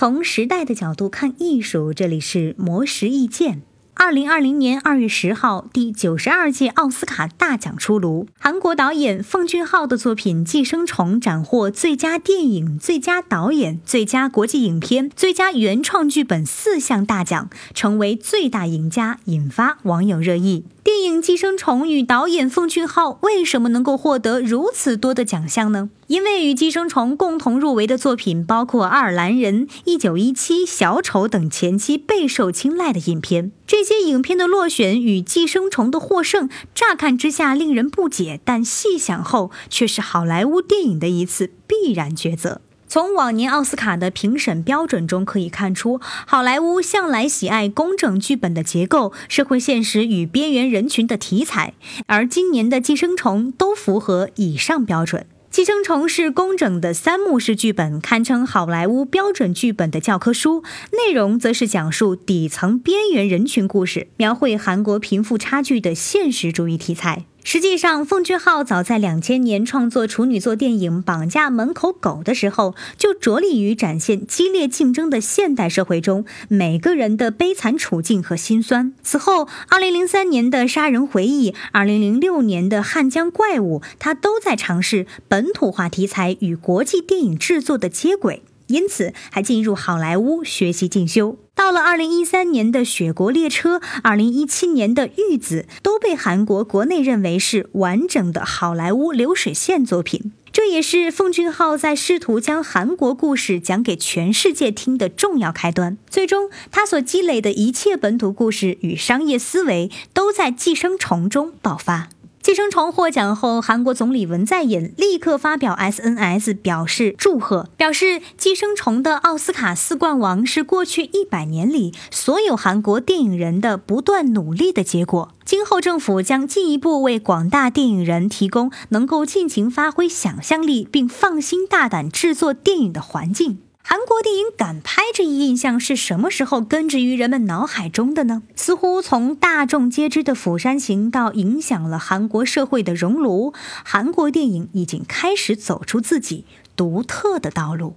从时代的角度看艺术，这里是魔石意见。二零二零年二月十号，第九十二届奥斯卡大奖出炉，韩国导演奉俊昊的作品《寄生虫》斩获最佳电影、最佳导演、最佳国际影片、最佳原创剧本四项大奖，成为最大赢家，引发网友热议。电影《寄生虫》与导演奉俊昊为什么能够获得如此多的奖项呢？因为与《寄生虫》共同入围的作品包括《爱尔兰人》《一九一七》《小丑》等前期备受青睐的影片。这些影片的落选与《寄生虫》的获胜，乍看之下令人不解，但细想后却是好莱坞电影的一次必然抉择。从往年奥斯卡的评审标准中可以看出，好莱坞向来喜爱工整剧本的结构、社会现实与边缘人群的题材，而今年的《寄生虫》都符合以上标准。《寄生虫》是工整的三幕式剧本，堪称好莱坞标准剧本的教科书。内容则是讲述底层边缘人群故事，描绘韩国贫富差距的现实主义题材。实际上，奉俊昊早在两千年创作处女作电影《绑架门口狗》的时候，就着力于展现激烈竞争的现代社会中每个人的悲惨处境和辛酸。此后，二零零三年的《杀人回忆》，二零零六年的《汉江怪物》，他都在尝试本土化题材与国际电影制作的接轨。因此，还进入好莱坞学习进修。到了二零一三年的《雪国列车》，二零一七年的《玉子》，都被韩国国内认为是完整的好莱坞流水线作品。这也是奉俊昊在试图将韩国故事讲给全世界听的重要开端。最终，他所积累的一切本土故事与商业思维，都在《寄生虫》中爆发。《寄生虫》获奖后，韩国总理文在寅立刻发表 SNS 表示祝贺，表示《寄生虫》的奥斯卡四冠王是过去一百年里所有韩国电影人的不断努力的结果。今后政府将进一步为广大电影人提供能够尽情发挥想象力并放心大胆制作电影的环境。韩国电影敢拍这一印象是什么时候根植于人们脑海中的呢？似乎从大众皆知的《釜山行》到影响了韩国社会的《熔炉》，韩国电影已经开始走出自己独特的道路。